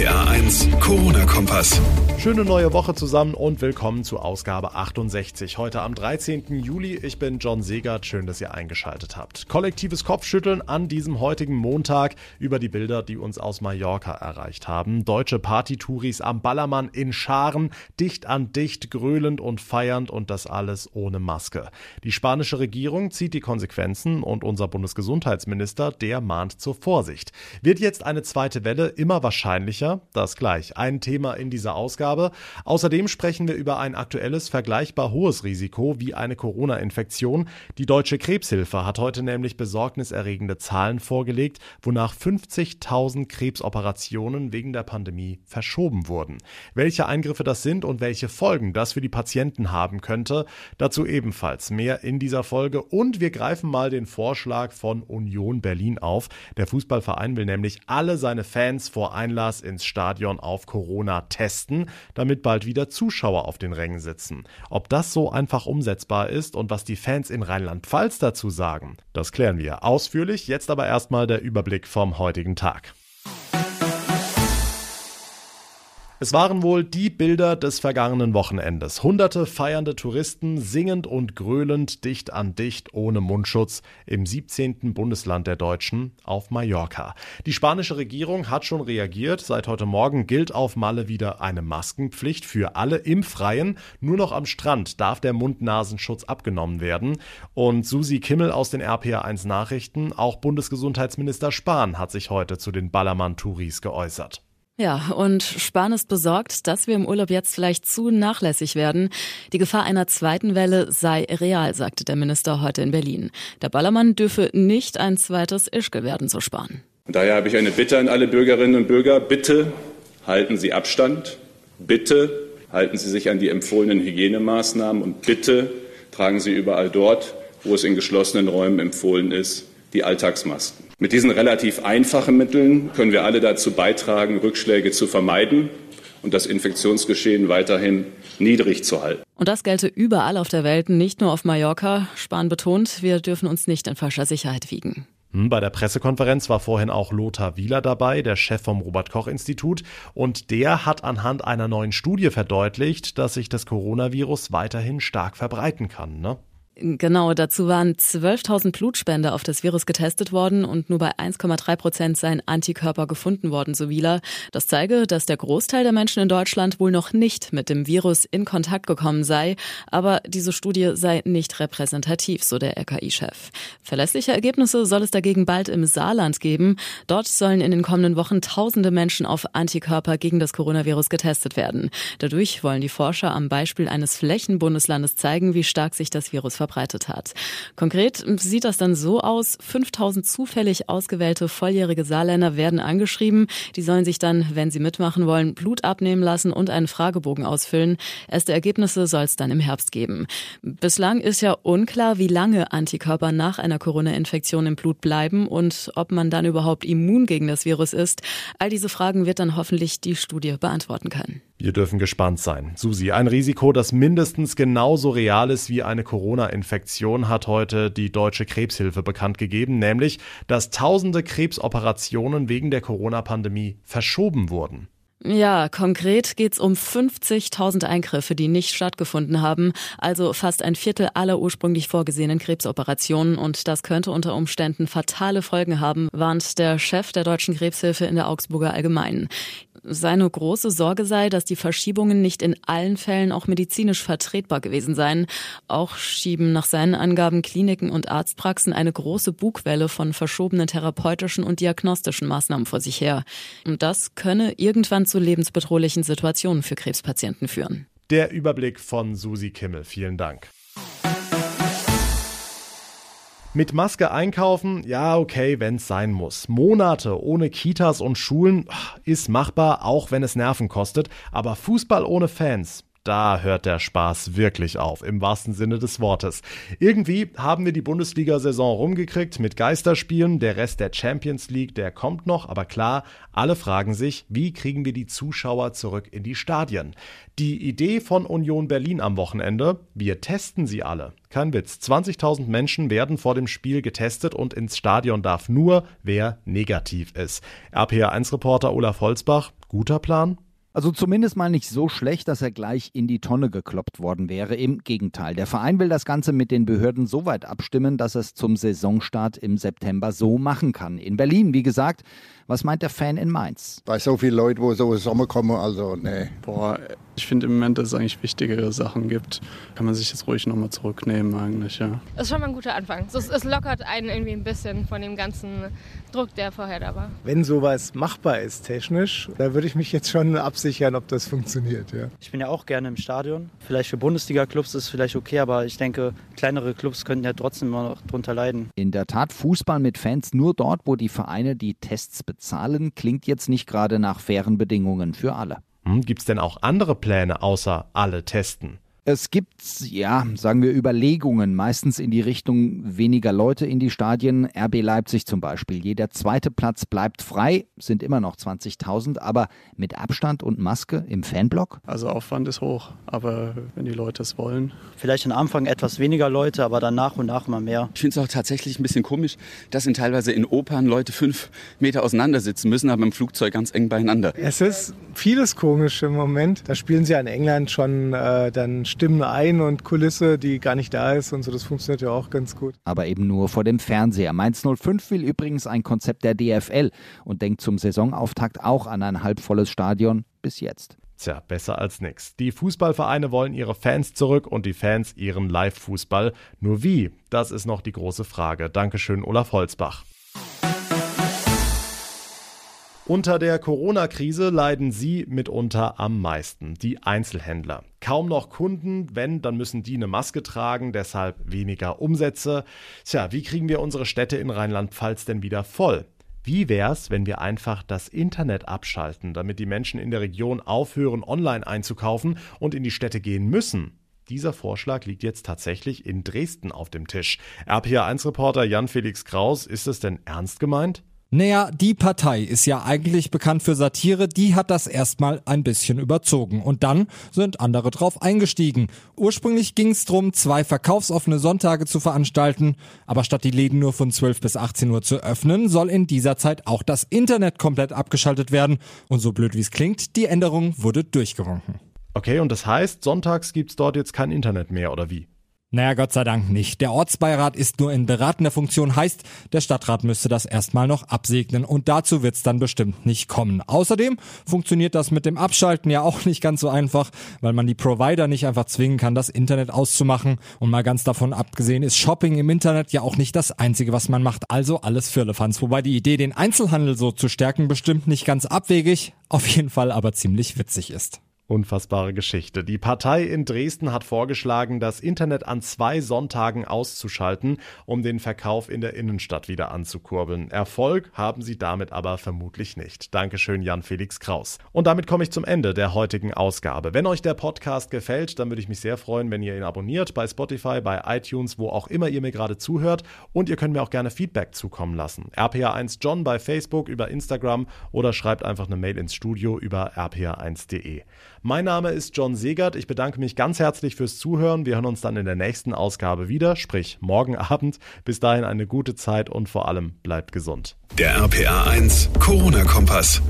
RPA 1, Corona-Kompass. Schöne neue Woche zusammen und willkommen zu Ausgabe 68. Heute am 13. Juli. Ich bin John Segert. Schön, dass ihr eingeschaltet habt. Kollektives Kopfschütteln an diesem heutigen Montag über die Bilder, die uns aus Mallorca erreicht haben. Deutsche Partytouris am Ballermann in Scharen, dicht an dicht, gröhlend und feiernd und das alles ohne Maske. Die spanische Regierung zieht die Konsequenzen und unser Bundesgesundheitsminister, der mahnt zur Vorsicht. Wird jetzt eine zweite Welle immer wahrscheinlicher? Das gleich. Ein Thema in dieser Ausgabe. Ausgabe. Außerdem sprechen wir über ein aktuelles, vergleichbar hohes Risiko wie eine Corona-Infektion. Die Deutsche Krebshilfe hat heute nämlich besorgniserregende Zahlen vorgelegt, wonach 50.000 Krebsoperationen wegen der Pandemie verschoben wurden. Welche Eingriffe das sind und welche Folgen das für die Patienten haben könnte, dazu ebenfalls mehr in dieser Folge. Und wir greifen mal den Vorschlag von Union Berlin auf. Der Fußballverein will nämlich alle seine Fans vor Einlass ins Stadion auf Corona testen damit bald wieder Zuschauer auf den Rängen sitzen. Ob das so einfach umsetzbar ist und was die Fans in Rheinland-Pfalz dazu sagen, das klären wir ausführlich. Jetzt aber erstmal der Überblick vom heutigen Tag. Es waren wohl die Bilder des vergangenen Wochenendes. Hunderte feiernde Touristen singend und gröhlend dicht an dicht ohne Mundschutz im 17. Bundesland der Deutschen auf Mallorca. Die spanische Regierung hat schon reagiert. Seit heute Morgen gilt auf Malle wieder eine Maskenpflicht für alle im Freien. Nur noch am Strand darf der Mund-Nasenschutz abgenommen werden. Und Susi Kimmel aus den RPA1 Nachrichten, auch Bundesgesundheitsminister Spahn hat sich heute zu den Ballermann-Touris geäußert. Ja, und Spahn ist besorgt, dass wir im Urlaub jetzt vielleicht zu nachlässig werden. Die Gefahr einer zweiten Welle sei real, sagte der Minister heute in Berlin. Der Ballermann dürfe nicht ein zweites Ischgl werden, so Spahn. Daher habe ich eine Bitte an alle Bürgerinnen und Bürger. Bitte halten Sie Abstand. Bitte halten Sie sich an die empfohlenen Hygienemaßnahmen. Und bitte tragen Sie überall dort, wo es in geschlossenen Räumen empfohlen ist, die Alltagsmasken. Mit diesen relativ einfachen Mitteln können wir alle dazu beitragen, Rückschläge zu vermeiden und das Infektionsgeschehen weiterhin niedrig zu halten. Und das gelte überall auf der Welt, nicht nur auf Mallorca. Spahn betont, wir dürfen uns nicht in falscher Sicherheit wiegen. Hm, bei der Pressekonferenz war vorhin auch Lothar Wieler dabei, der Chef vom Robert Koch Institut, und der hat anhand einer neuen Studie verdeutlicht, dass sich das Coronavirus weiterhin stark verbreiten kann. Ne? Genau, dazu waren 12.000 Blutspender auf das Virus getestet worden und nur bei 1,3 Prozent seien Antikörper gefunden worden, so Wieler. Das zeige, dass der Großteil der Menschen in Deutschland wohl noch nicht mit dem Virus in Kontakt gekommen sei. Aber diese Studie sei nicht repräsentativ, so der RKI-Chef. Verlässliche Ergebnisse soll es dagegen bald im Saarland geben. Dort sollen in den kommenden Wochen tausende Menschen auf Antikörper gegen das Coronavirus getestet werden. Dadurch wollen die Forscher am Beispiel eines Flächenbundeslandes zeigen, wie stark sich das Virus verbreitet verbreitet hat. Konkret sieht das dann so aus, 5000 zufällig ausgewählte volljährige Saarländer werden angeschrieben. Die sollen sich dann, wenn sie mitmachen wollen, Blut abnehmen lassen und einen Fragebogen ausfüllen. Erste Ergebnisse soll es dann im Herbst geben. Bislang ist ja unklar, wie lange Antikörper nach einer Corona-Infektion im Blut bleiben und ob man dann überhaupt immun gegen das Virus ist. All diese Fragen wird dann hoffentlich die Studie beantworten können. Wir dürfen gespannt sein. Susi, ein Risiko, das mindestens genauso real ist wie eine Corona-Infektion, hat heute die Deutsche Krebshilfe bekannt gegeben, nämlich, dass tausende Krebsoperationen wegen der Corona-Pandemie verschoben wurden. Ja, konkret geht's um 50.000 Eingriffe, die nicht stattgefunden haben, also fast ein Viertel aller ursprünglich vorgesehenen Krebsoperationen und das könnte unter Umständen fatale Folgen haben, warnt der Chef der Deutschen Krebshilfe in der Augsburger Allgemeinen. Seine große Sorge sei, dass die Verschiebungen nicht in allen Fällen auch medizinisch vertretbar gewesen seien. Auch schieben nach seinen Angaben Kliniken und Arztpraxen eine große Bugwelle von verschobenen therapeutischen und diagnostischen Maßnahmen vor sich her. Und das könne irgendwann zu lebensbedrohlichen Situationen für Krebspatienten führen. Der Überblick von Susi Kimmel. Vielen Dank. Mit Maske einkaufen, ja okay, wenn's sein muss. Monate ohne Kitas und Schulen ist machbar, auch wenn es Nerven kostet. Aber Fußball ohne Fans, da hört der Spaß wirklich auf, im wahrsten Sinne des Wortes. Irgendwie haben wir die Bundesliga-Saison rumgekriegt mit Geisterspielen, der Rest der Champions League, der kommt noch, aber klar, alle fragen sich, wie kriegen wir die Zuschauer zurück in die Stadien? Die Idee von Union Berlin am Wochenende, wir testen sie alle. Kein Witz, 20.000 Menschen werden vor dem Spiel getestet und ins Stadion darf nur, wer negativ ist. RPA1-Reporter Olaf Holzbach, guter Plan? Also zumindest mal nicht so schlecht, dass er gleich in die Tonne gekloppt worden wäre. Im Gegenteil. Der Verein will das Ganze mit den Behörden so weit abstimmen, dass es zum Saisonstart im September so machen kann. In Berlin, wie gesagt. Was meint der Fan in Mainz? Bei so vielen Leuten, wo so im Sommer kommen, also nee. Boah, ich finde im Moment, dass es eigentlich wichtigere Sachen gibt. Kann man sich jetzt ruhig nochmal zurücknehmen eigentlich, ja. Das ist schon mal ein guter Anfang. Es, es lockert einen irgendwie ein bisschen von dem ganzen Druck, der vorher da war. Wenn sowas machbar ist technisch, da würde ich mich jetzt schon absichern, ob das funktioniert, ja. Ich bin ja auch gerne im Stadion. Vielleicht für Bundesliga-Clubs ist es vielleicht okay, aber ich denke, kleinere Clubs könnten ja trotzdem immer noch drunter leiden. In der Tat, Fußball mit Fans nur dort, wo die Vereine die Tests bezahlen Zahlen klingt jetzt nicht gerade nach fairen Bedingungen für alle. Hm, Gibt es denn auch andere Pläne außer alle testen? Es gibt, ja, sagen wir, Überlegungen, meistens in die Richtung weniger Leute in die Stadien. RB Leipzig zum Beispiel. Jeder zweite Platz bleibt frei, sind immer noch 20.000, aber mit Abstand und Maske im Fanblock? Also Aufwand ist hoch, aber wenn die Leute es wollen. Vielleicht am Anfang etwas weniger Leute, aber dann nach und nach immer mehr. Ich finde es auch tatsächlich ein bisschen komisch, dass in teilweise in Opern Leute fünf Meter auseinander sitzen müssen, aber im Flugzeug ganz eng beieinander. Es ist vieles komisch im Moment. Da spielen sie ja in England schon äh, dann Stimmen ein und Kulisse, die gar nicht da ist und so. Das funktioniert ja auch ganz gut. Aber eben nur vor dem Fernseher. Mainz 05 will übrigens ein Konzept der DFL und denkt zum Saisonauftakt auch an ein halbvolles Stadion bis jetzt. Tja, besser als nix. Die Fußballvereine wollen ihre Fans zurück und die Fans ihren Live-Fußball. Nur wie? Das ist noch die große Frage. Dankeschön, Olaf Holzbach. Unter der Corona-Krise leiden sie mitunter am meisten, die Einzelhändler. Kaum noch Kunden, wenn, dann müssen die eine Maske tragen, deshalb weniger Umsätze. Tja, wie kriegen wir unsere Städte in Rheinland-Pfalz denn wieder voll? Wie wär's, wenn wir einfach das Internet abschalten, damit die Menschen in der Region aufhören, online einzukaufen und in die Städte gehen müssen? Dieser Vorschlag liegt jetzt tatsächlich in Dresden auf dem Tisch. RPA1-Reporter Jan-Felix Kraus, ist es denn ernst gemeint? Naja, die Partei ist ja eigentlich bekannt für Satire, die hat das erstmal ein bisschen überzogen und dann sind andere drauf eingestiegen. Ursprünglich ging es darum, zwei verkaufsoffene Sonntage zu veranstalten, aber statt die Läden nur von 12 bis 18 Uhr zu öffnen, soll in dieser Zeit auch das Internet komplett abgeschaltet werden und so blöd wie es klingt, die Änderung wurde durchgewunken. Okay, und das heißt, sonntags gibt's dort jetzt kein Internet mehr oder wie? Naja, Gott sei Dank nicht. Der Ortsbeirat ist nur in beratender Funktion, heißt, der Stadtrat müsste das erstmal noch absegnen und dazu wird's dann bestimmt nicht kommen. Außerdem funktioniert das mit dem Abschalten ja auch nicht ganz so einfach, weil man die Provider nicht einfach zwingen kann, das Internet auszumachen. Und mal ganz davon abgesehen ist Shopping im Internet ja auch nicht das Einzige, was man macht. Also alles Firlefanz. Wobei die Idee, den Einzelhandel so zu stärken, bestimmt nicht ganz abwegig, auf jeden Fall aber ziemlich witzig ist. Unfassbare Geschichte. Die Partei in Dresden hat vorgeschlagen, das Internet an zwei Sonntagen auszuschalten, um den Verkauf in der Innenstadt wieder anzukurbeln. Erfolg haben sie damit aber vermutlich nicht. Dankeschön, Jan-Felix Kraus. Und damit komme ich zum Ende der heutigen Ausgabe. Wenn euch der Podcast gefällt, dann würde ich mich sehr freuen, wenn ihr ihn abonniert bei Spotify, bei iTunes, wo auch immer ihr mir gerade zuhört. Und ihr könnt mir auch gerne Feedback zukommen lassen. RPA1 John bei Facebook, über Instagram oder schreibt einfach eine Mail ins Studio über rpa1.de. Mein Name ist John Segert. Ich bedanke mich ganz herzlich fürs Zuhören. Wir hören uns dann in der nächsten Ausgabe wieder, sprich morgen Abend. Bis dahin eine gute Zeit und vor allem bleibt gesund. Der RPA 1 Corona-Kompass.